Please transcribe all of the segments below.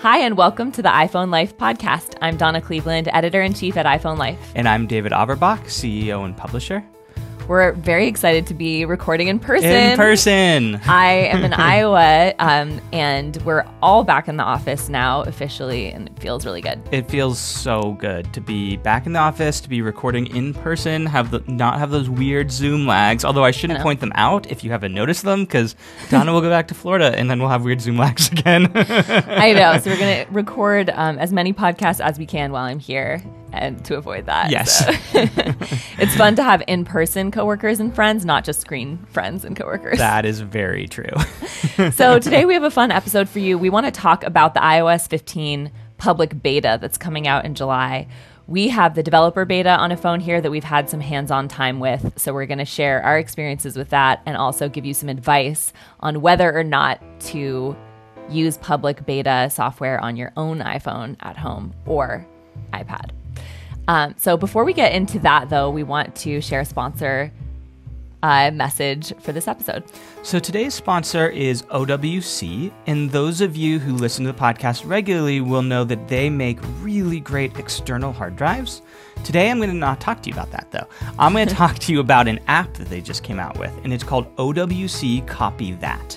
Hi, and welcome to the iPhone Life podcast. I'm Donna Cleveland, editor in chief at iPhone Life. And I'm David Averbach, CEO and publisher. We're very excited to be recording in person. In person. I am in Iowa, um, and we're all back in the office now officially, and it feels really good. It feels so good to be back in the office, to be recording in person, have the not have those weird Zoom lags. Although I shouldn't I point them out if you haven't noticed them, because Donna will go back to Florida, and then we'll have weird Zoom lags again. I know. So we're gonna record um, as many podcasts as we can while I'm here, and to avoid that. Yes. So. it's fun to have in-person coworkers and friends, not just screen friends and coworkers. that is very true. so today we have a fun episode for you. We want to talk about the iOS 15 public beta that's coming out in July. We have the developer beta on a phone here that we've had some hands on time with. So we're going to share our experiences with that and also give you some advice on whether or not to use public beta software on your own iPhone at home or iPad. Um, so before we get into that, though, we want to share a sponsor uh, message for this episode. So today's sponsor is OWC, and those of you who listen to the podcast regularly will know that they make really great external hard drives. Today I'm going to not talk to you about that though. I'm going to talk to you about an app that they just came out with, and it's called OWC Copy That.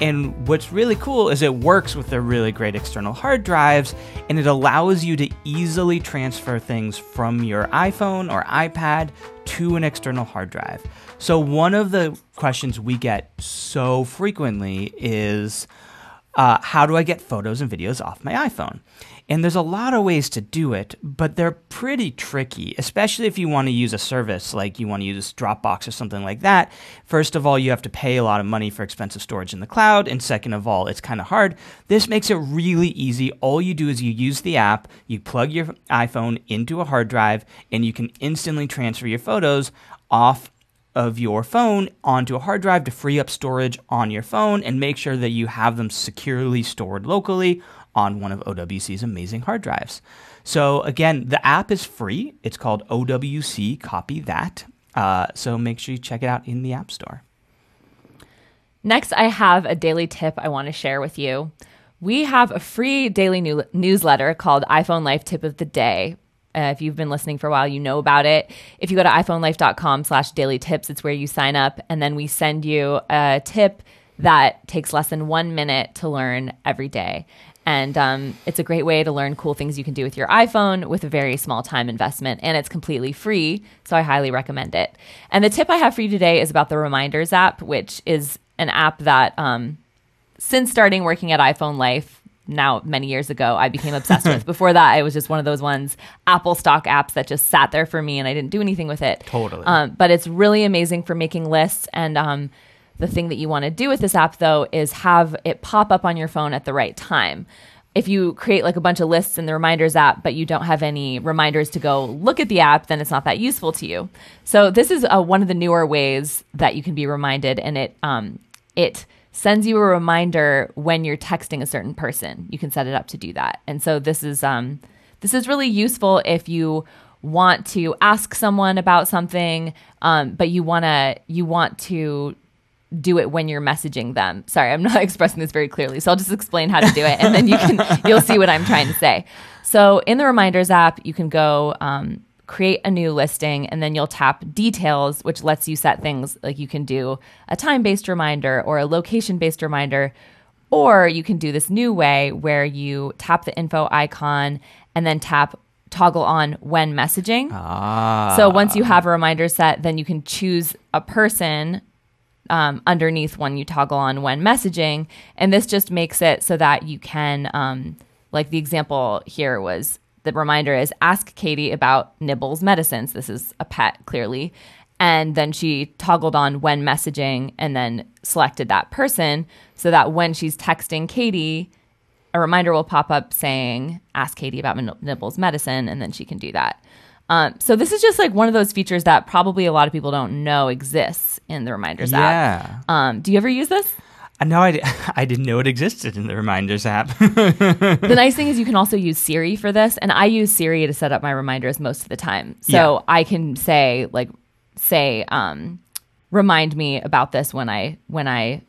And what's really cool is it works with their really great external hard drives and it allows you to easily transfer things from your iPhone or iPad to an external hard drive. So, one of the questions we get so frequently is uh, how do I get photos and videos off my iPhone? And there's a lot of ways to do it, but they're pretty tricky, especially if you want to use a service like you want to use Dropbox or something like that. First of all, you have to pay a lot of money for expensive storage in the cloud. And second of all, it's kind of hard. This makes it really easy. All you do is you use the app, you plug your iPhone into a hard drive, and you can instantly transfer your photos off of your phone onto a hard drive to free up storage on your phone and make sure that you have them securely stored locally on one of OWC's amazing hard drives. So, again, the app is free. It's called OWC Copy That. Uh, so, make sure you check it out in the App Store. Next, I have a daily tip I want to share with you. We have a free daily new- newsletter called iPhone Life Tip of the Day. Uh, if you've been listening for a while, you know about it. If you go to iPhoneLife.com slash daily tips, it's where you sign up. And then we send you a tip that takes less than one minute to learn every day. And um, it's a great way to learn cool things you can do with your iPhone with a very small time investment. And it's completely free. So I highly recommend it. And the tip I have for you today is about the Reminders app, which is an app that, um, since starting working at iPhone Life, now many years ago, I became obsessed with. Before that, it was just one of those ones, Apple stock apps that just sat there for me and I didn't do anything with it. Totally. Um, but it's really amazing for making lists. And um, the thing that you want to do with this app, though, is have it pop up on your phone at the right time. If you create like a bunch of lists in the reminders app, but you don't have any reminders to go look at the app, then it's not that useful to you. So this is uh, one of the newer ways that you can be reminded, and it um, it sends you a reminder when you're texting a certain person. You can set it up to do that. And so this is um this is really useful if you want to ask someone about something, um, but you wanna you want to do it when you're messaging them. Sorry, I'm not expressing this very clearly. So I'll just explain how to do it and then you can you'll see what I'm trying to say. So in the reminders app, you can go um, create a new listing and then you'll tap details which lets you set things like you can do a time-based reminder or a location-based reminder or you can do this new way where you tap the info icon and then tap toggle on when messaging. Ah. So once you have a reminder set, then you can choose a person um, underneath when you toggle on when messaging. And this just makes it so that you can, um, like the example here was the reminder is ask Katie about Nibbles medicines. This is a pet, clearly. And then she toggled on when messaging and then selected that person so that when she's texting Katie, a reminder will pop up saying, ask Katie about Nibbles medicine, and then she can do that. Um, so this is just like one of those features that probably a lot of people don't know exists in the reminders app. Yeah. Um, do you ever use this? Uh, No, I, I didn't know it existed in the Reminders app. the nice thing is you can also use Siri for this, and I use Siri to set up my reminders most of the time. So Yeah. I can say like say um, remind me about this when I when I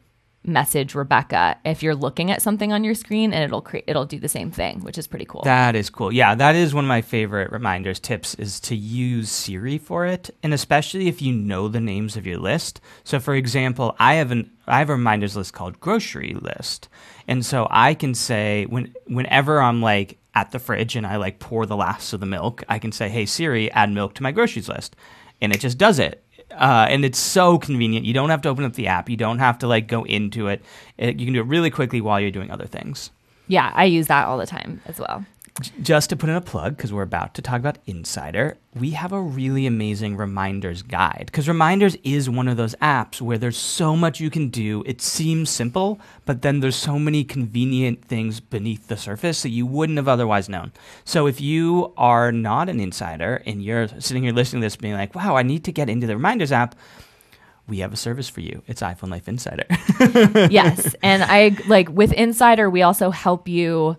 message Rebecca if you're looking at something on your screen and it'll create it'll do the same thing, which is pretty cool. That is cool. Yeah, that is one of my favorite reminders tips is to use Siri for it, and especially if you know the names of your list. So for example, I have an I have a reminders list called grocery list. And so I can say when whenever I'm like at the fridge and I like pour the last of the milk, I can say, "Hey Siri, add milk to my groceries list." And it just does it uh, and it's so convenient. You don't have to open up the app. You don't have to like go into it. it. You can do it really quickly while you're doing other things. Yeah, I use that all the time as well just to put in a plug, because we're about to talk about Insider, we have a really amazing reminders guide. Because Reminders is one of those apps where there's so much you can do. It seems simple, but then there's so many convenient things beneath the surface that you wouldn't have otherwise known. So if you are not an insider and you're sitting here listening to this being like, wow, I need to get into the Reminders app, we have a service for you. It's iPhone Life Insider. yes. And I like with Insider, we also help you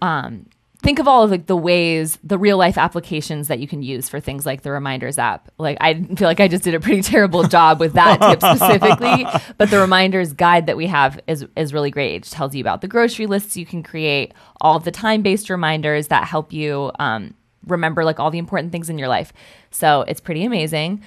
um, think of all of like the ways the real life applications that you can use for things like the reminders app. Like i feel like i just did a pretty terrible job with that tip specifically but the reminders guide that we have is is really great. It tells you about the grocery lists you can create all of the time based reminders that help you um, remember like all the important things in your life. So it's pretty amazing.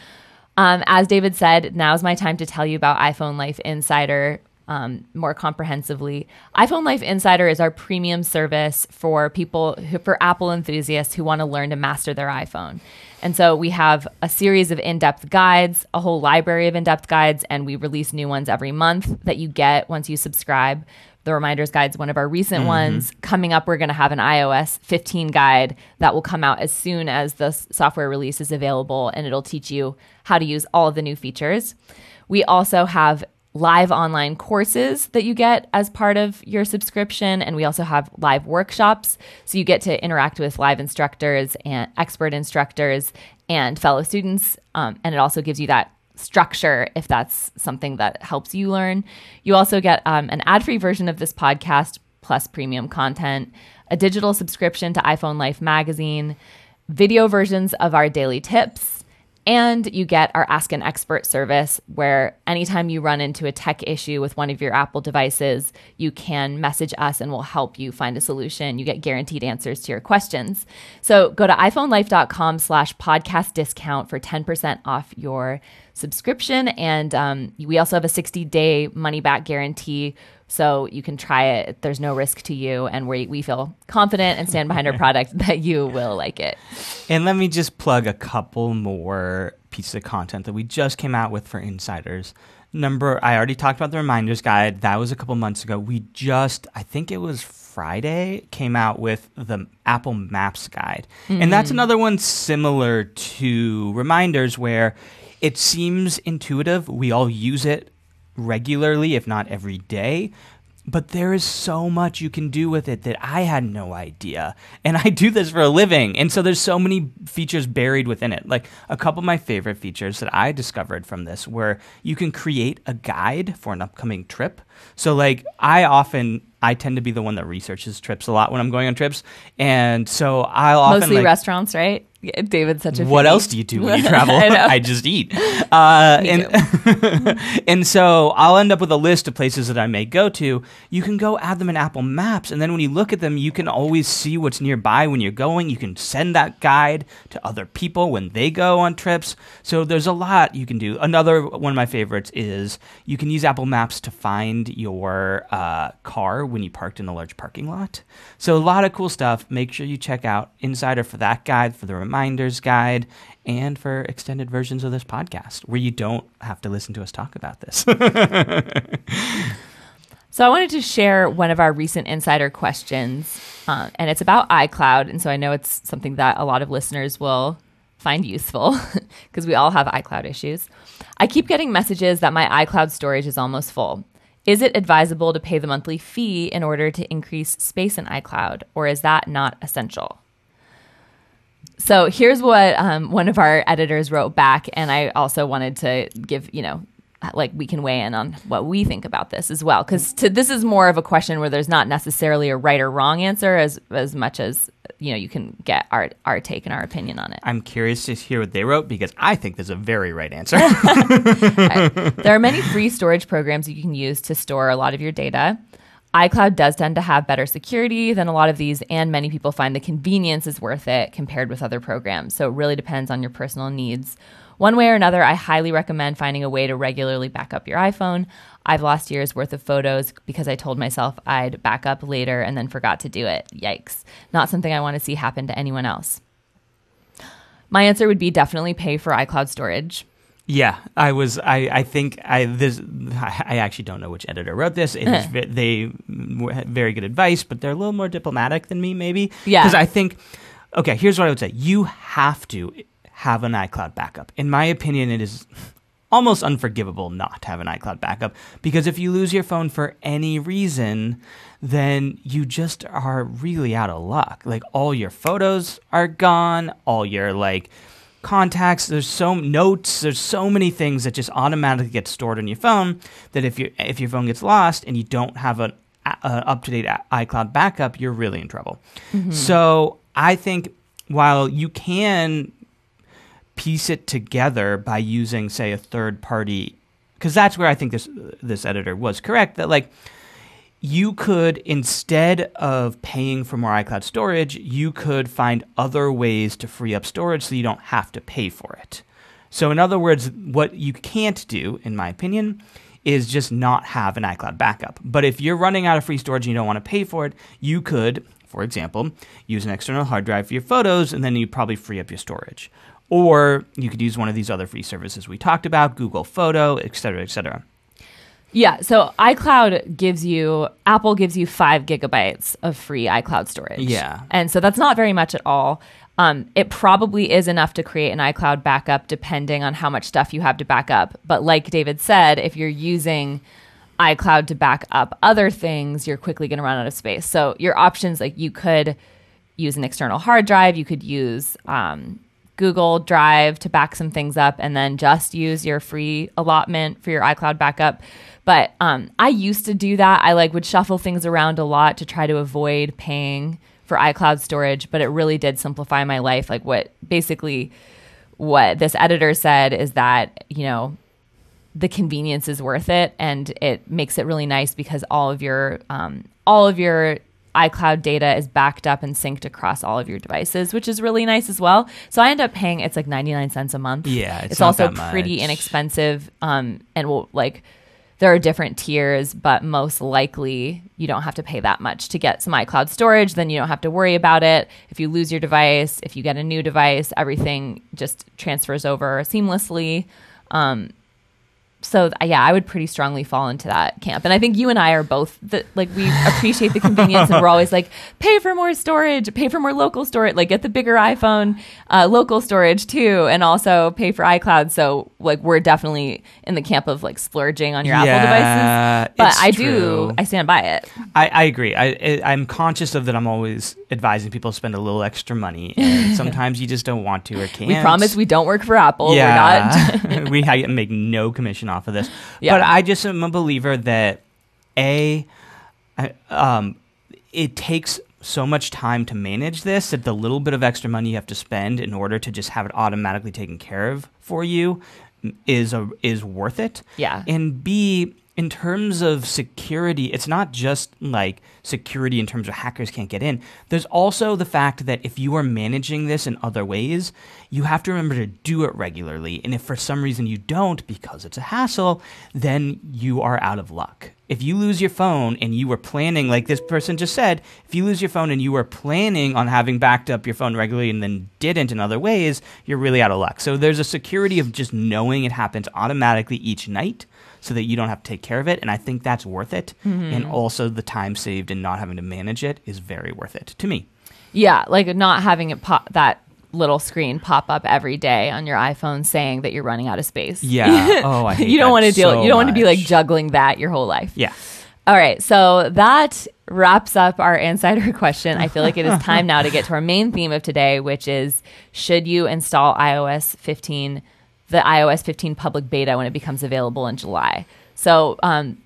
Um, as David said, now is my time to tell you about iPhone Life Insider um, more comprehensively. iPhone Life Insider is our premium service for people who, for Apple enthusiasts who want to learn to master their iPhone. And so we have a series of in depth guides, a whole library of in depth guides, and we release new ones every month that you get once you subscribe. The reminders guide is one of our recent mm-hmm. ones. Coming up, we're going to have an iOS 15 guide that will come out as soon as the software release is available, and it'll teach you how to use all of the new features. We also have live online courses that you get as part of your subscription. And we also have live workshops. So you get to interact with live instructors and expert instructors and fellow students. Um, and it also gives you that structure if that's something that helps you learn. You also get um, an ad free version of this podcast plus premium content, a digital subscription to iPhone Life magazine, video versions of our daily tips and you get our Ask an Expert service where anytime you run into a tech issue with one of your Apple devices, you can message us and we'll help you find a solution. You get guaranteed answers to your questions. So go to iPhoneLife.com slash podcast discount for 10% off your subscription. And um, we also have a 60 day money back guarantee so you can try it. There's no risk to you. And we, we feel confident and stand behind our product that you will like it. And let me just plug a couple more pieces of content that we just came out with for insiders. Number, I already talked about the reminders guide. That was a couple months ago. We just, I think it was Friday, came out with the Apple Maps guide. Mm-hmm. And that's mm. another one similar to reminders where it seems intuitive. We all use it regularly, if not every day. But there is so much you can do with it that I had no idea. And I do this for a living. And so there's so many features buried within it. Like a couple of my favorite features that I discovered from this were you can create a guide for an upcoming trip. So like I often I tend to be the one that researches trips a lot when I'm going on trips, and so I'll often mostly like, restaurants, right? David's such a. What else do you do when you travel? I, I, just eat, uh, and and so I'll end up with a list of places that I may go to. You can go add them in Apple Maps, and then when you look at them, you can always see what's nearby when you're going. You can send that guide to other people when they go on trips. So there's a lot you can do. Another one of my favorites is you can use Apple Maps to find your uh, car when you parked in a large parking lot. So a lot of cool stuff. Make sure you check out Insider for that guide, for the reminders guide, and for extended versions of this podcast where you don't have to listen to us talk about this. so I wanted to share one of our recent insider questions, uh, and it's about iCloud. And so I know it's something that a lot of listeners will find useful because we all have iCloud issues. I keep getting messages that my iCloud storage is almost full. Is it advisable to pay the monthly fee in order to increase space in iCloud, or is that not essential? So here's what um, one of our editors wrote back, and I also wanted to give, you know, Uh, like we can weigh in on what we think about this as well, because this is more of a question where there's not necessarily a right or wrong answer as as much as you know you can get our our take and our opinion on it. I'm curious to hear what they wrote because I think there's a very right answer. There are many free storage programs you can use to store a lot of your data. iCloud does tend to have better security than a lot of these, and many people find the convenience is worth it compared with other programs. So it really depends on your personal needs. One way or another, I highly recommend finding a way to regularly back up your iPhone. I've lost years worth of photos because I told myself I'd back up later and then forgot to do it. Yikes. Not something I want to see happen to anyone else. My answer would be definitely pay for iCloud storage. Yeah, I was. I, I think I this. I actually don't know which editor wrote this. It is they had very good advice, but they're a little more diplomatic than me, maybe. Yeah. Because I think, okay, here's what I would say: you have to have an iCloud backup. In my opinion, it is almost unforgivable not to have an iCloud backup because if you lose your phone for any reason, then you just are really out of luck. Like all your photos are gone, all your like contacts there's so notes there's so many things that just automatically get stored on your phone that if you if your phone gets lost and you don't have an up to date uh, iCloud backup you're really in trouble mm-hmm. so i think while you can piece it together by using say a third party because that's where i think this this editor was correct that like you could instead of paying for more iCloud storage, you could find other ways to free up storage so you don't have to pay for it. So in other words, what you can't do in my opinion is just not have an iCloud backup. But if you're running out of free storage and you don't want to pay for it, you could, for example, use an external hard drive for your photos and then you'd probably free up your storage. Or you could use one of these other free services we talked about, Google Photo, et cetera, et cetera. Yeah, so iCloud gives you Apple gives you five gigabytes of free iCloud storage. Yeah. and so that's not very much at all. Um, it probably is enough to create an iCloud backup, depending on how much stuff you have to back up. But like David said, if you're using iCloud to back up other things, you're quickly going to run out of space. So your options, like you could use an external hard drive, you could use um, Google Drive to back some things up, and then just use your free allotment for your iCloud backup. But um, I used to do that. I like would shuffle things around a lot to try to avoid paying for iCloud storage, but it really did simplify my life. Like what basically what this editor said is that you know the convenience is worth it and it makes it really nice because all of your um, all of your iCloud data is backed up and synced across all of your devices, which is really nice as well. So I end up paying it's like 99 cents a month. Yeah, it's it's, also pretty inexpensive um and will like there are different tiers, but most likely you don't have to pay that much to get some iCloud storage. Then you don't have to worry about it. If you lose your device, if you get a new device, everything just transfers over seamlessly. Um, so yeah, I would pretty strongly fall into that camp. And I think you and I are both the, like we appreciate the convenience, and we're always like pay for more storage, pay for more local storage, like get the bigger iPhone uh, local storage too, and also pay for iCloud. So like we're definitely in the camp of like splurging on your Apple devices. But I true. do, I stand by it. I, I agree. I, I I'm conscious of that. I'm always advising people to spend a little extra money, and sometimes you just don't want to or can't. We promise we don't work for Apple. We're yeah, not. we make no commission off of this. Yeah. But I just am a believer that a, I- um, it takes so much time to manage this that the little bit of extra money you have to spend in order to just have it automatically taken care of for you is a is worth it. Yeah. And B, in terms of security, it's not just like security in terms of hackers can't get in. There's also the fact that if you are managing this in other ways, you have to remember to do it regularly. And if for some reason you don't because it's a hassle, then you are out of luck. If you lose your phone and you were planning, like this person just said, if you lose your phone and you were planning on having backed up your phone regularly and then didn't in other ways, you're really out of luck. So there's a security of just knowing it happens automatically each night so that you don't have to take care of it. And I think that's worth it. Mm-hmm. And also the time saved in not having to manage it is very worth it to me. Yeah, like not having it pop that little screen pop up every day on your iPhone saying that you're running out of space. Yeah. Oh, I you don't want to deal. so you don't want to be like juggling that your whole life. Yeah. All right, so that wraps up our insider question. I feel like it is time now to get to our main theme of today, which is should you install iOS 15, the iOS 15 public beta when it becomes available in July? So, um,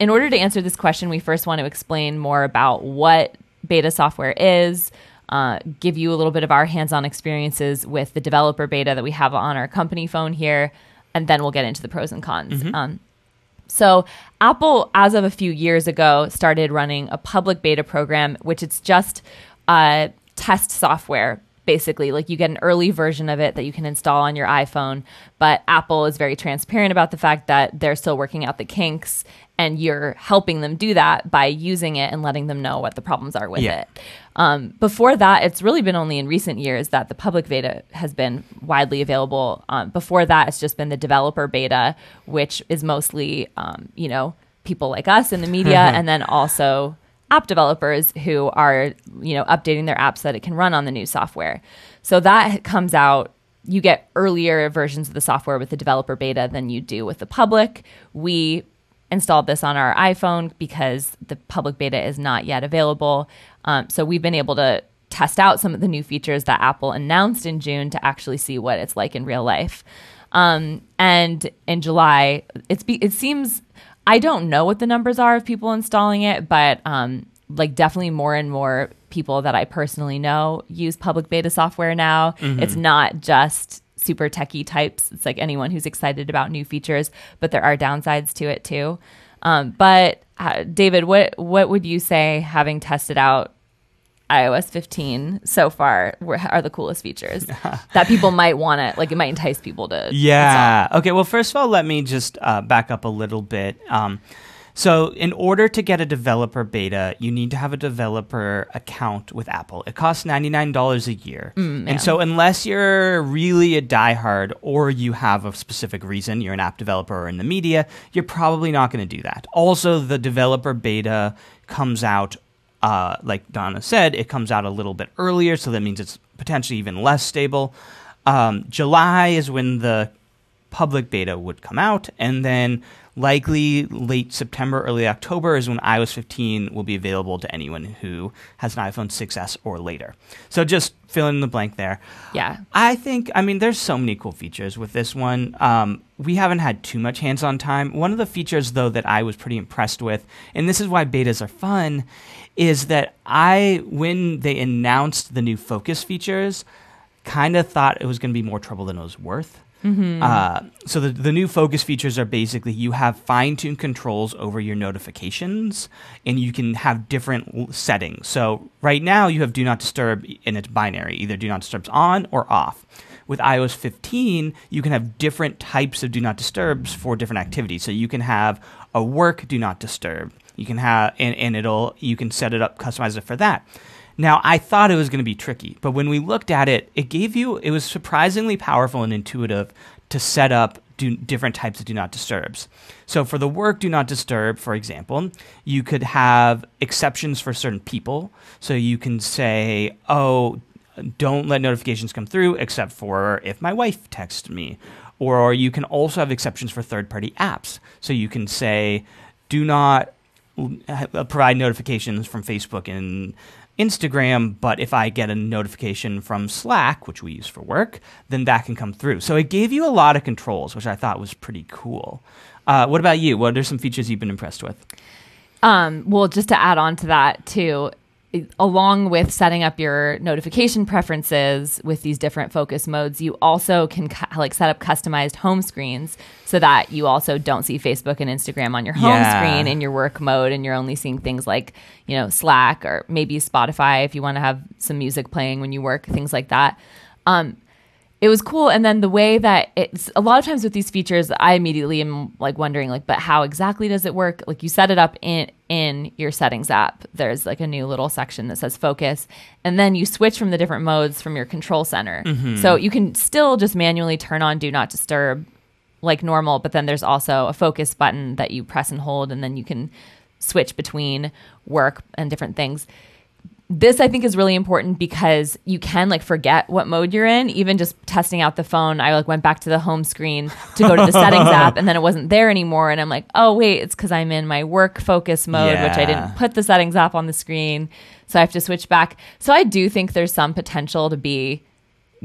in order to answer this question, we first want to explain more about what beta software is, uh, give you a little bit of our hands-on experiences with the developer beta that we have on our company phone here, and then we'll get into the pros and cons. Um, so Apple, as of a few years ago, started running a public beta program, which it's just uh, test software. Basically, like you get an early version of it that you can install on your iPhone, but Apple is very transparent about the fact that they're still working out the kinks, and you're helping them do that by using it and letting them know what the problems are with Yeah. it. Um, before that, it's really been only in recent years that the public beta has been widely available. Um, before that, it's just been the developer beta, which is mostly, um, you know, people like us in the media, and then also app developers who are, you know, updating their apps so that it can run on the new software. So that comes out. You get earlier versions of the software with the developer beta than you do with the public. We installed this on our iPhone because the public beta is not yet available. Um, so we've been able to test out some of the new features that Apple announced in June to actually see what it's like in real life. Um, and in July, it's be- it seems I don't know what the numbers are of people installing it, but um, like definitely more and more people that I personally know use public beta software now. It's not just super techie types. It's like anyone who's excited about new features, but there are downsides to it too. Um, but uh, David, what what would you say having tested out iOS 15 so far were, are the coolest features that people might want to like it might entice people to Yeah. Okay. Well, first of all, let me just uh, back up a little bit. Um, so, in order to get a developer beta, you need to have a developer account with Apple. It costs $99 a year. and so, unless you're really a diehard or you have a specific reason, you're an app developer or in the media, you're probably not going to do that. Also, the developer beta comes out uh, like Donna said, it comes out a little bit earlier, so that means it's potentially even less stable. Um, July is when the public beta would come out, and then likely late September, early October is when iOS 15 will be available to anyone who has an iPhone 6s or later. So just fill in the blank there. Yeah. I think, I mean, there's so many cool features with this one. Um, we haven't had too much hands on time. One of the features, though, that I was pretty impressed with, and this is why betas are fun, is that I, when they announced the new focus features, kind of thought it was going to be more trouble than it was worth. Uh, so the, the new focus features are basically you have fine-tuned controls over your notifications and you can have different l- settings. So right now you have do not disturb and it's binary either do not disturb's on or off. With ios 15 you can have different types of do not disturbs for different activities. So you can have a work do not disturb you can have and, and it'll you can set it up customize it for that now, I thought it was going to be tricky, but when we looked at it, it gave you, it was surprisingly powerful and intuitive to set up do, different types of do not disturbs. So for the work do not disturb, for example, you could have exceptions for certain people. So you can say, oh, don't let notifications come through except for if my wife texts me. Or you can also have exceptions for third party apps. So you can say, do not provide notifications from Facebook and Instagram, but if I get a notification from Slack, which we use for work, then that can come through. So it gave you a lot of controls, which I thought was pretty cool. Uh, what about you? What are some features you've been impressed with? Um, well, just to add on to that too, along with setting up your notification preferences with these different focus modes, you also can cu- like set up customized home screens so that you also don't see Facebook and Instagram on your home Yeah. screen in your work mode, and you're only seeing things like you know Slack or maybe Spotify if you want to have some music playing when you work, things like that. Um, it was cool. And then the way that it's a lot of times with these features i immediately am like wondering like but how exactly does it work? Like you set it up in in your settings app. There's like a new little section that says focus. And then you switch from the different modes from your control center. Mm-hmm. So you can still just manually turn on do not disturb like normal but then there's also a focus button that you press and hold and then you can switch between work and different things this I think is really important because you can like forget what mode you're in. Even just testing out the phone, I like went back to the home screen to go to the settings app, and then it wasn't there anymore. And I'm like, oh wait, it's because I'm in my work focus mode, which I didn't put the settings app on the screen, so I have to switch back. So I do think there's some potential to be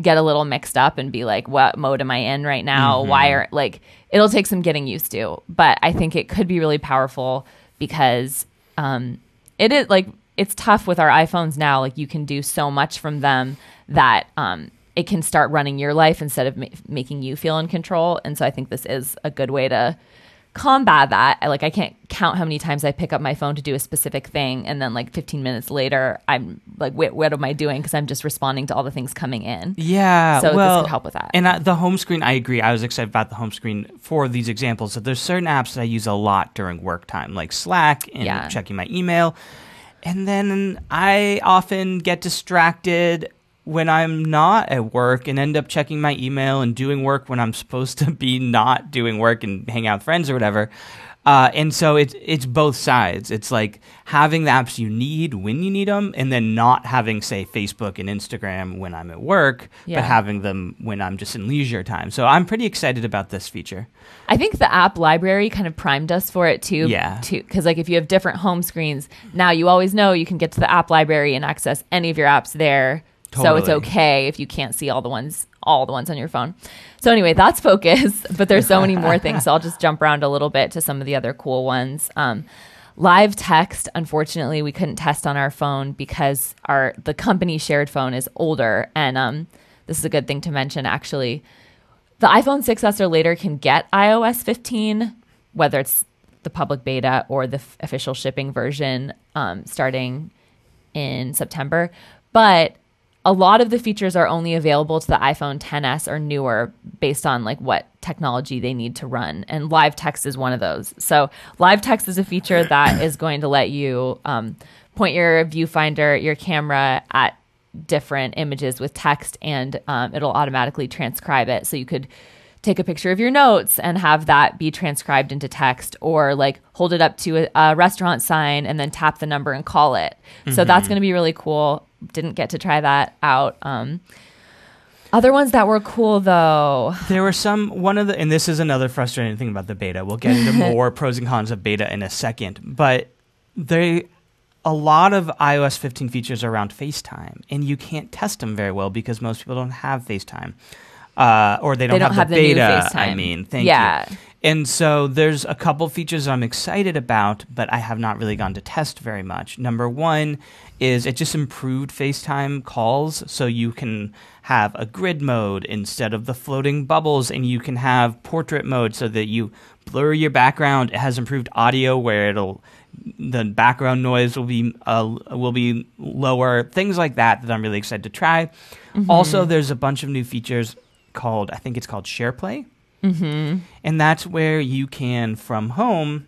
get a little mixed up and be like, what mode am I in right now? Why are like it'll take some getting used to, but I think it could be really powerful because um, it is like it's tough with our iPhones now. Like you can do so much from them that um, it can start running your life instead of ma- making you feel in control. And so I think this is a good way to combat that. I, like I can't count how many times I pick up my phone to do a specific thing, and then like 15 minutes later, I'm like, "Wait, what am I doing?" Because I'm just responding to all the things coming in. Yeah, So this well, could help with that. And uh, the home screen, I agree. I was excited about the home screen for these examples. So there's certain apps that I use a lot during work time, like Slack and Yeah. checking my email. And then I often get distracted when I'm not at work and end up checking my email and doing work when I'm supposed to be not doing work and hang out with friends or whatever. Uh, and so it's it's both sides. It's like having the apps you need when you need them, and then not having, say, Facebook and Instagram when I'm at work, Yeah. but having them when I'm just in leisure time. So I'm pretty excited about this feature. I think the app library kind of primed us for it too. Yeah. Because like if you have different home screens, now you always know you can get to the app library and access any of your apps there. Totally. So it's okay if you can't see all the ones, all the ones on your phone. So anyway, that's focus. But there's so many more things. So I'll just jump around a little bit to some of the other cool ones. Um, live text, unfortunately, we couldn't test on our phone because our the company shared phone is older, and um, this is a good thing to mention actually the iPhone 6s or later can get iOS 15, whether it's the public beta or the f- official shipping version um, starting in September. But a lot of the features are only available to the iPhone 10s or newer based on like what technology they need to run. And live text is one of those. So live text is a feature that is going to let you um, point your viewfinder, your camera at different images with text and um, it'll automatically transcribe it. So you could take a picture of your notes and have that be transcribed into text or like hold it up to a, a restaurant sign and then tap the number and call it. So that's going to be really cool. Didn't get to try that out. Um, other ones that were cool though. There were some one of the, and this is another frustrating thing about the beta. We'll get into more pros and cons of beta in a second, but they, a lot of iOS 15 features are around FaceTime, and you can't test them very well because most people don't have FaceTime, uh, or they don't, don't have, have the beta. I mean, thank Yeah. you. And so there's a couple features I'm excited about, but I have not really gone to test very much. Number one is it just improved FaceTime calls, so you can have a grid mode instead of the floating bubbles, and you can have portrait mode so that you blur your background. It has improved audio where it'll the background noise will be uh, will be lower. Things like that that I'm really excited to try. Also, there's a bunch of new features called I think it's called SharePlay. Mm-hmm. And that's where you can, from home,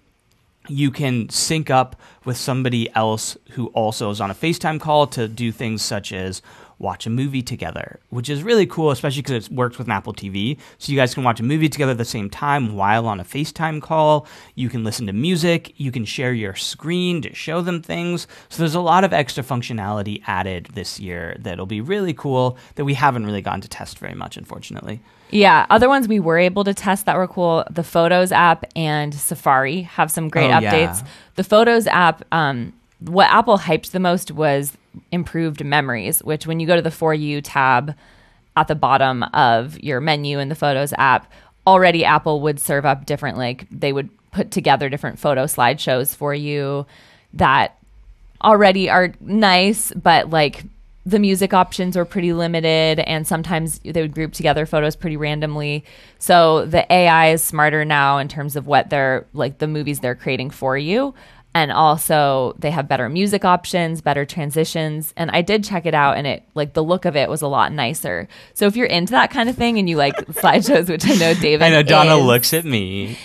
you can sync up with somebody else who also is on a FaceTime call to do things such as watch a movie together, which is really cool, especially because it works with an Apple TV. So you guys can watch a movie together at the same time while on a FaceTime call. You can listen to music. You can share your screen to show them things. So there's a lot of extra functionality added this year that'll be really cool that we haven't really gotten to test very much, unfortunately. Yeah, other ones we were able to test that were cool. The Photos app and Safari have some great Oh, yeah. updates. The Photos app, um, what Apple hyped the most was improved memories, which when you go to the For You tab at the bottom of your menu in the Photos app, already Apple would serve up different, like they would put together different photo slideshows for you that already are nice, but like the music options were pretty limited and sometimes they would group together photos pretty randomly. So the AI is smarter now in terms of what they're like the movies they're creating for you. And also they have better music options, better transitions. And I did check it out and it like the look of it was a lot nicer. So if you're into that kind of thing and you like slideshows, which I know David I know Donna is, looks at me.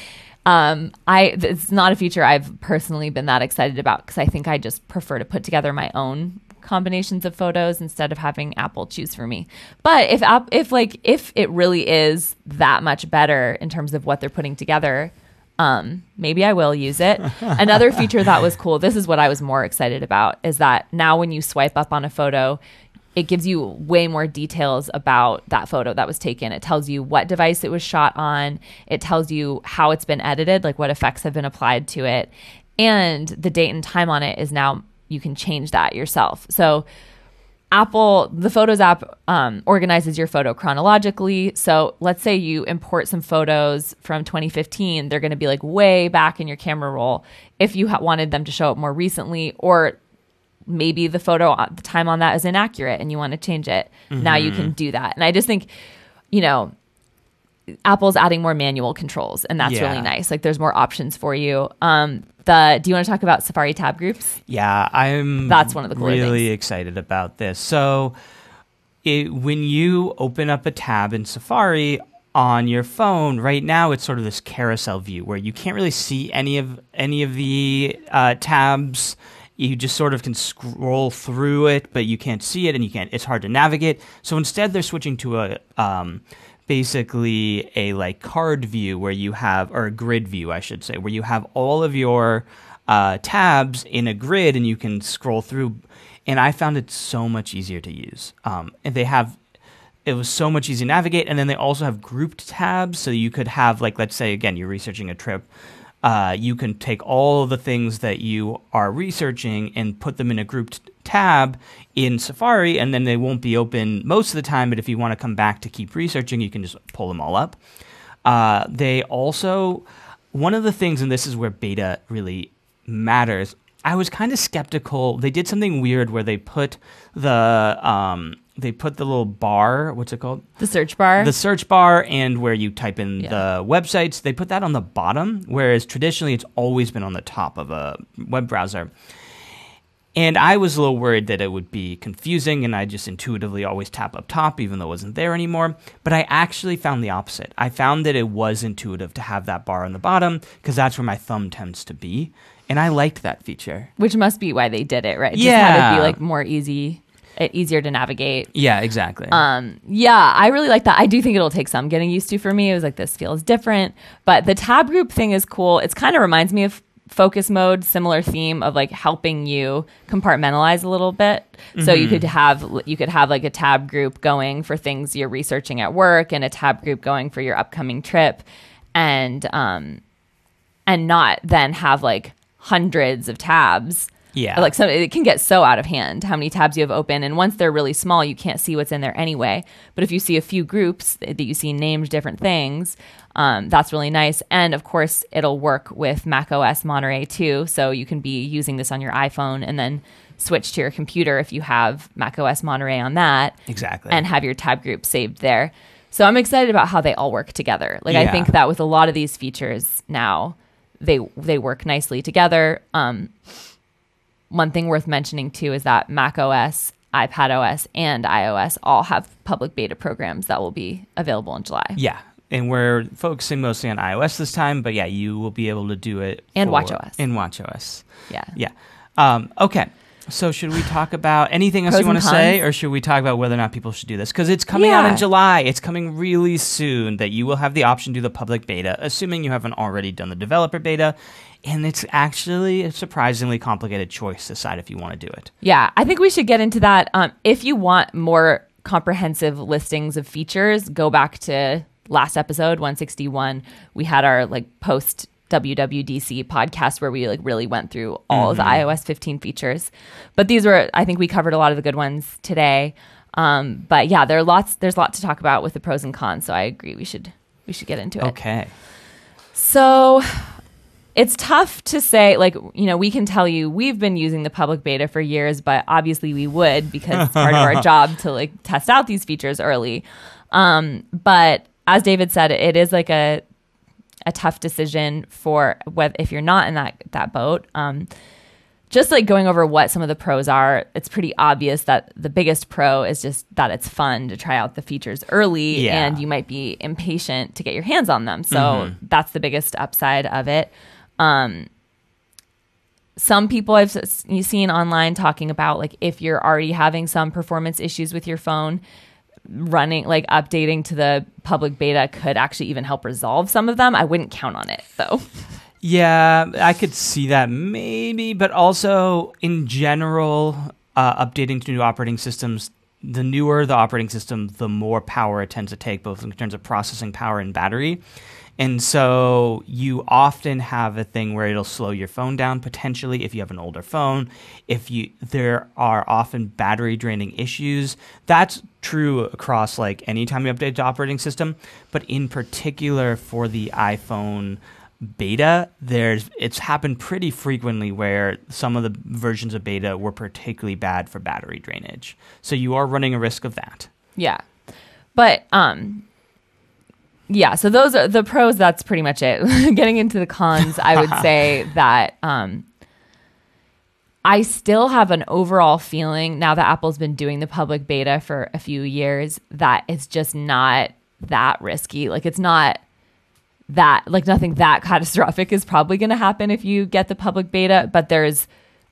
um, I it's not a feature I've personally been that excited about because I think I just prefer to put together my own combinations of photos instead of having Apple choose for me. But if app if like if it really is that much better in terms of what they're putting together, um, maybe I will use it. Another feature that was cool. This is what I was more excited about is that now when you swipe up on a photo. It gives you way more details about that photo that was taken. It tells you what device it was shot on. It tells you how it's been edited, like what effects have been applied to it. And the date and time on it is now, you can change that yourself. So, Apple, the Photos app um, organizes your photo chronologically. So let's say you import some photos from 2015, they're going to be like way back in your camera roll. If you ha- wanted them to show up more recently, or maybe the photo uh, the time on that is inaccurate and you want to change it. Now you can do that. And I just think, you know, Apple's adding more manual controls, and that's Yeah. really nice. Like there's more options for you. Um, the do you want to talk about Safari tab groups? Yeah, I'm That's one of the really things. excited about this. So, it, when you open up a tab in Safari on your phone, right now it's sort of this carousel view where you can't really see any of any of the uh, tabs. You just sort of can scroll through it, but you can't see it, and you can't. It's hard to navigate. So instead, they're switching to a um, basically a like card view where you have or a grid view i should say where you have all of your uh, tabs in a grid and you can scroll through. And i found it so much easier to use. Um, and they have it was so much easier to navigate. And then they also have grouped tabs. So you could have like let's say again you're researching a trip. Uh, you can take all the things that you are researching and put them in a grouped tab in Safari, and then they won't be open most of the time. But if you want to come back to keep researching, you can just pull them all up. Uh, they also, one of the things, and this is where beta really matters. I was kind of skeptical. They did something weird where they put the um, they put the little bar. What's it called? The search bar. the search bar and where you type in Yeah. the websites, they put that on the bottom, whereas traditionally it's always been on the top of a web browser. And I was a little worried that it would be confusing, and I just intuitively always tap up top, even though it wasn't there anymore. But I actually found the opposite. I found that it was intuitive to have that bar on the bottom, because that's where my thumb tends to be. And I liked that feature. which must be why they did it, right? It Just had Yeah. to be like more easy, uh, easier to navigate. Yeah, exactly. Um, yeah, I really like that. I do think it'll take some getting used to for me. It was like this feels different, but the tab group thing is cool. It's kind of reminds me of focus mode, similar theme of like helping you compartmentalize a little bit. So you could have you could have like a tab group going for things you're researching at work, and a tab group going for your upcoming trip, and um, and not then have like hundreds of tabs. Yeah. Like so it can get so out of hand how many tabs you have open and once they're really small you can't see what's in there anyway. But if you see a few groups that you see named different things, um, that's really nice. And of course it'll work with Mac OS Monterey too. So you can be using this on your iPhone and then switch to your computer if you have Mac OS Monterey on that exactly. and have your tab group saved there. So I'm excited about how they all work together. Like I think that with a lot of these features now, they they work nicely together. Um, one thing worth mentioning too is that Mac OS, iPad OS, and iOS all have public beta programs that will be available in July. Yeah, and we're focusing mostly on iOS this time, but yeah, you will be able to do it And for- watchOS. And watchOS. Yeah. Yeah. Um, okay. So should we talk about anything else you want to say, or should we talk about whether or not people should do this? Because it's coming out in July. It's coming really soon. That you will have the option to do the public beta, assuming you haven't already done the developer beta. And it's actually a surprisingly complicated choice to decide if you want to do it. Yeah, I think we should get into that. Um, if you want more comprehensive listings of features, go back to last episode 161. We had our like post WWDC podcast where we like really went through all of the iOS 15 features. But these were, I think we covered a lot of the good ones today. Um, but yeah, there are lots. There's a lot to talk about with the pros and cons. So I agree. We should we should get into it. Okay. So it's tough to say, like, you know, we can tell you we've been using the public beta for years, but obviously we would because it's part of our job to like test out these features early. Um, but as David said, it is like a a tough decision for whether if you're not in that that boat. Um, just like going over what some of the pros are, it's pretty obvious that the biggest pro is just that it's fun to try out the features early Yeah. and you might be impatient to get your hands on them. So that's the biggest upside of it. Um, some people I've s- seen online talking about like if you're already having some performance issues with your phone, running like updating to the public beta could actually even help resolve some of them. I wouldn't count on it though. Yeah, I could see that maybe, but also in general, uh, updating to new operating systems, the newer the operating system, the more power it tends to take, both in terms of processing power and battery. And so you often have a thing where it'll slow your phone down potentially if you have an older phone. If you there are often battery draining issues. That's true across like any time you update the operating system, but in particular for the iPhone beta, there's it's happened pretty frequently where some of the versions of beta were particularly bad for battery drainage. So you are running a risk of that. Yeah. But um yeah, so those are the pros that's pretty much it. Getting into the cons, I would say that um I still have an overall feeling now that Apple's been doing the public beta for a few years that it's just not that risky. Like it's not that like nothing that catastrophic is probably going to happen if you get the public beta, but there's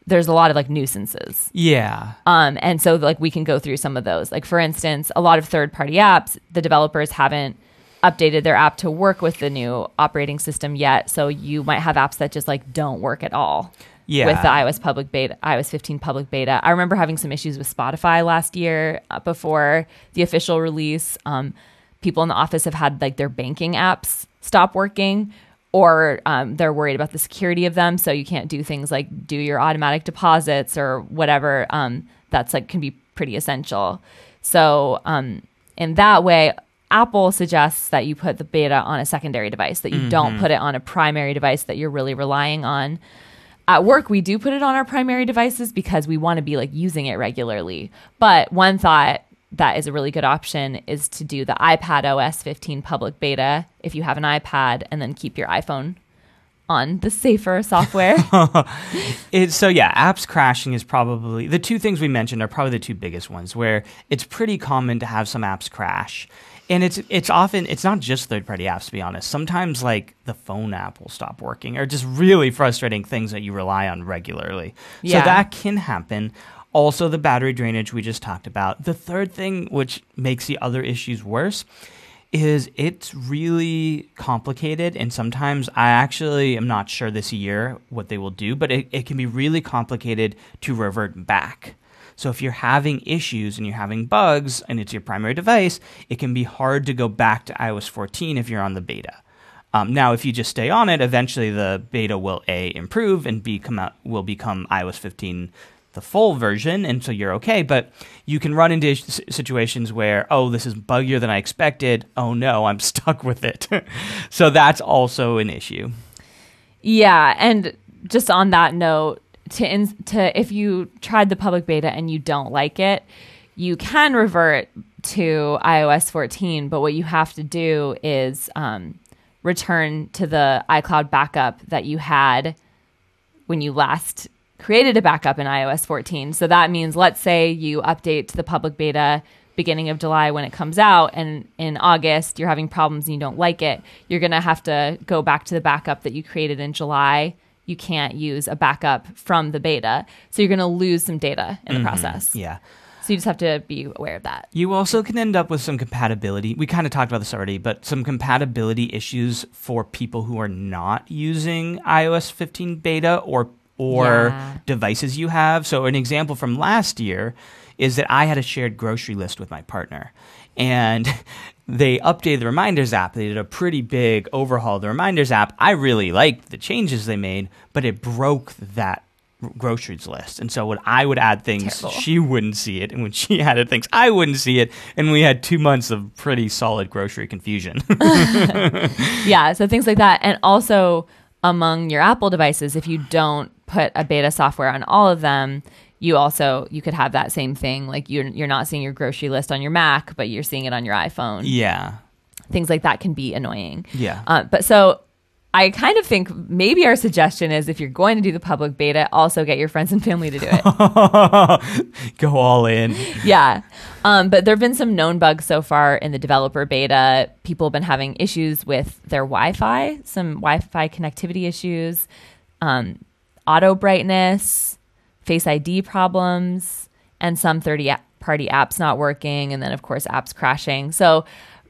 there's a lot of like nuisances. Yeah. Um, and so like we can go through some of those. Like for instance, a lot of third party apps, the developers haven't updated their app to work with the new operating system yet. So you might have apps that just like don't work at all. Yeah. With the iOS public beta, iOS 15 public beta. I remember having some issues with Spotify last year uh, before the official release. Um, people in the office have had like their banking apps stop working or um, they're worried about the security of them so you can't do things like do your automatic deposits or whatever um, that's like can be pretty essential so um, in that way apple suggests that you put the beta on a secondary device that you don't mm-hmm. put it on a primary device that you're really relying on at work we do put it on our primary devices because we want to be like using it regularly but one thought that is a really good option is to do the iPad OS 15 public beta if you have an iPad and then keep your iPhone on the safer software. It's so yeah, apps crashing is probably the two things we mentioned are probably the two biggest ones where it's pretty common to have some apps crash. And it's it's often it's not just third party apps to be honest. Sometimes like the phone app will stop working or just really frustrating things that you rely on regularly. Yeah. So that can happen. Also the battery drainage we just talked about. The third thing which makes the other issues worse is it's really complicated and sometimes I actually am not sure this year what they will do, but it, it can be really complicated to revert back. So if you're having issues and you're having bugs and it's your primary device, it can be hard to go back to iOS 14 if you're on the beta. Um, now, if you just stay on it, eventually the beta will a improve and b come out will become iOS 15 the full version, and so you're okay. But you can run into situations where, oh, this is buggier than I expected. Oh no, I'm stuck with it. so that's also an issue. yeah, and just on that note, to in, to if you tried the public beta and you don't like it, you can revert to iOS 14. But what you have to do is um, return to the iCloud backup that you had when you last created a backup in iOS 14. So that means, let's say you update to the public beta beginning of July when it comes out, and in August you're having problems and you don't like it, you're going to have to go back to the backup that you created in July. You can't use a backup from the beta. So you're going to lose some data in the mm-hmm. process. Yeah. So you just have to be aware of that. You also can end up with some compatibility. We kind of talked about this already, but some compatibility issues for people who are not using iOS 15 beta or or Yeah. devices you have. So an example from last year is that I had a shared grocery list with my partner. And they updated the reminders app. They did a pretty big overhaul of the reminders app. I really liked the changes they made, but it broke that groceries list. And so when I would add things, Terrible. she wouldn't see it. And when she added things, I wouldn't see it. And we had two months of pretty solid grocery confusion. yeah, so things like that. And also among your Apple devices, if you don't put a beta software on all of them, you also you could have that same thing. Like you're you're not seeing your grocery list on your Mac, but you're seeing it on your iPhone. yeah. Things like that can be annoying. Yeah. Uh, but so I kind of think maybe our suggestion is if you're going to do the public beta, also get your friends and family to do it. Go all in. yeah. Um, but there have been some known bugs so far in the developer beta. People have been having issues with their Wi Fi, some Wi Fi connectivity issues, um, auto brightness, Face ID problems, and some 30 party apps not working. And then, of course, apps crashing. So,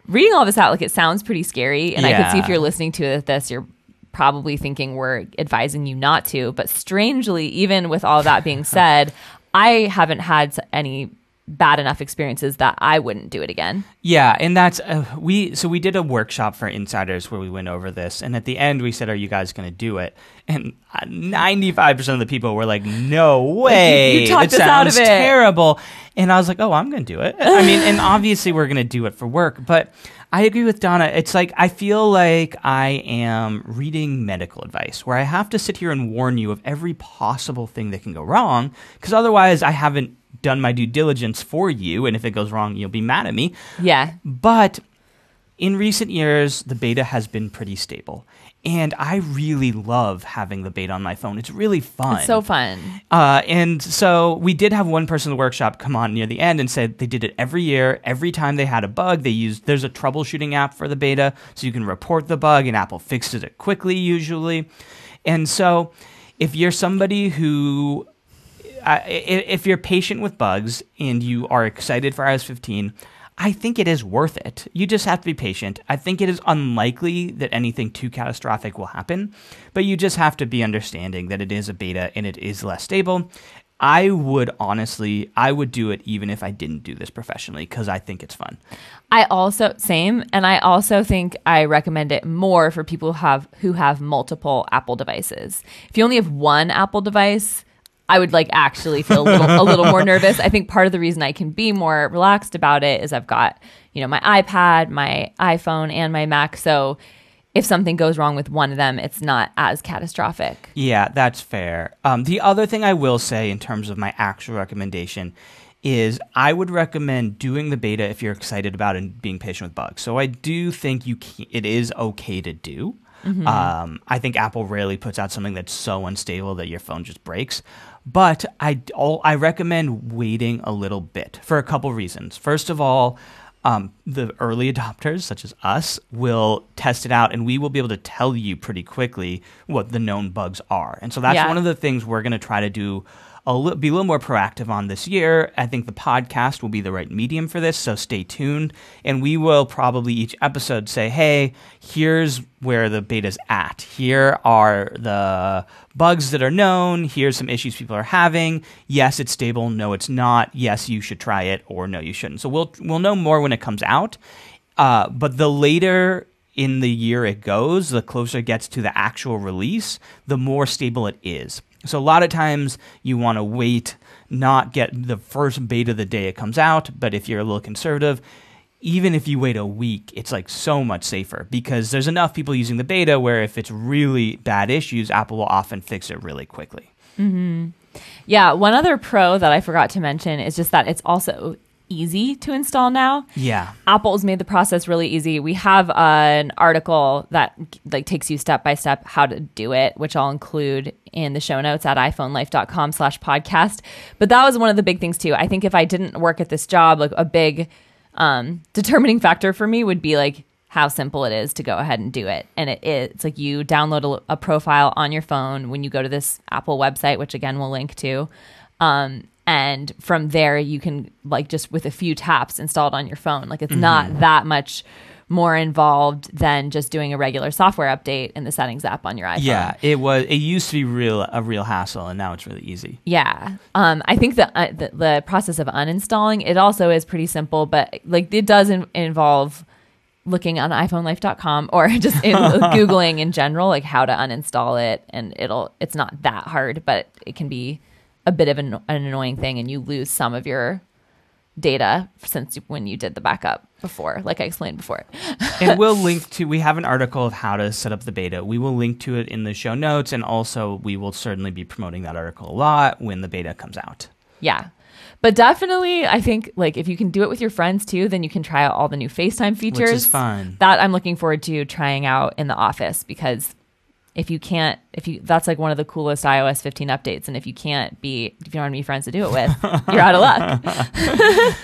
reading all this out, like it sounds pretty scary. And I could see if you're listening to this, you're probably thinking we're advising you not to. But strangely, even with all that being said, I haven't had any bad enough experiences that I wouldn't do it again. Yeah, and that's uh, we. So we did a workshop for insiders where we went over this, and at the end we said, "Are you guys going to do it?" And ninety-five percent of the people were like, "No way! you, you talked it us out of sounds it." terrible." And I was like, "Oh, I'm going to do it." I mean, and obviously we're going to do it for work, but I agree with Donna. It's like I feel like I am reading medical advice where I have to sit here and warn you of every possible thing that can go wrong, because otherwise I haven't done my due diligence for you, and if it goes wrong, you'll be mad at me. Yeah. But in recent years, the beta has been pretty stable. And I really love having the beta on my phone. It's really fun. It's so fun. Uh, and so we did have one person in the workshop come on near the end and said they did it every year. Every time they had a bug, they used there's a troubleshooting app for the beta, so you can report the bug, and Apple fixes it quickly usually. And so if you're somebody who if you're patient with bugs and you are excited for iOS 15, I think it is worth it. You just have to be patient. I think it is unlikely that anything too catastrophic will happen, but you just have to be understanding that it is a beta and it is less stable. I would honestly, I would do it even if I didn't do this professionally because I think it's fun. I also same, and I also think I recommend it more for people who have who have multiple Apple devices. If you only have one Apple device, I would like actually feel a little, a little more nervous. I think part of the reason I can be more relaxed about it is I've got, you know, my iPad, my iPhone, and my Mac. So if something goes wrong with one of them, it's not as catastrophic. Yeah, that's fair. Um, the other thing I will say in terms of my actual recommendation is I would recommend doing the beta if you're excited about it and being patient with bugs. So I do think you can, it is okay to do. Mm-hmm. Um, I think Apple rarely puts out something that's so unstable that your phone just breaks. But I, I recommend waiting a little bit for a couple reasons. First of all, um, the early adopters, such as us, will test it out and we will be able to tell you pretty quickly what the known bugs are. And so that's yeah. one of the things we're going to try to do li- be a little more proactive on this year. I think the podcast will be the right medium for this, so stay tuned. And we will probably each episode say, hey, here's where the beta's at. Here are the bugs that are known. Here's some issues people are having. Yes, it's stable. No, it's not. Yes, you should try it, or no, you shouldn't. So we'll we'll know more when it comes out. Uh, but the later in the year it goes, the closer it gets to the actual release, the more stable it is. So a lot of times you want to wait, not get the first beta the day it comes out, but if you're a little conservative, even if you wait a week, it's like so much safer because there's enough people using the beta where if it's really bad issues, Apple will often fix it really quickly. Mm-hmm. Yeah, one other pro that I forgot to mention is just that it's also easy to install now. Yeah. Apple's made the process really easy. We have uh, an article that like takes you step by step how to do it, which I'll include in the show notes at iPhoneLife.com slash podcast. But that was one of the big things too. I think if I didn't work at this job, like a big um, determining factor for me would be like how simple it is to go ahead and do it. And it is. It's like you download a, a profile on your phone when you go to this Apple website, which again we'll link to. Um, and from there you can like just with a few taps installed on your phone. Like it's mm-hmm. not that much more involved than just doing a regular software update in the settings app on your iphone. Yeah it was it used to be real a real hassle and now it's really easy. Yeah. Um, i think the, uh, the, the process of uninstalling it also is pretty simple but like it does in- involve looking on iphonelife.com or just in, googling in general like how to uninstall it and it'll it's not that hard but it can be a bit of an, an annoying thing and you lose some of your data since when you did the backup before, like I explained before. and we'll link to, we have an article of how to set up the beta. We will link to it in the show notes. And also, we will certainly be promoting that article a lot when the beta comes out. Yeah. But definitely, I think like if you can do it with your friends too, then you can try out all the new FaceTime features. Which is fun. That I'm looking forward to trying out in the office because if you can't if you that's like one of the coolest iOS 15 updates. And if you can't be if you don't have any friends to do it with you're out of luck.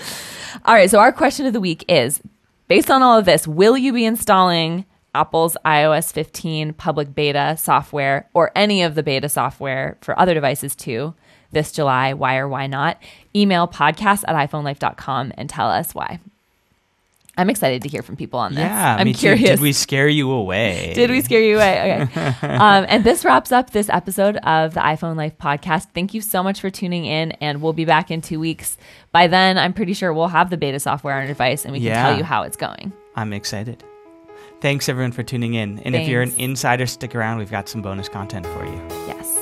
All right so our question of the week is based on all of this will you be installing Apple's iOS 15 public beta software or any of the beta software for other devices too this July? Why or why not? Email podcast at iPhoneLife.com and tell us why I'm excited to hear from people on this. Yeah, I'm curious. too. Did we scare you away? Did we scare you away? Okay. um, and this wraps up this episode of the iPhone Life podcast. Thank you so much for tuning in, and we'll be back in two weeks. By then, I'm pretty sure we'll have the beta software on our device, and we can Yeah. tell you how it's going. I'm excited. Thanks everyone for tuning in. And if you're an insider, stick around. We've got some bonus content for you. Yes.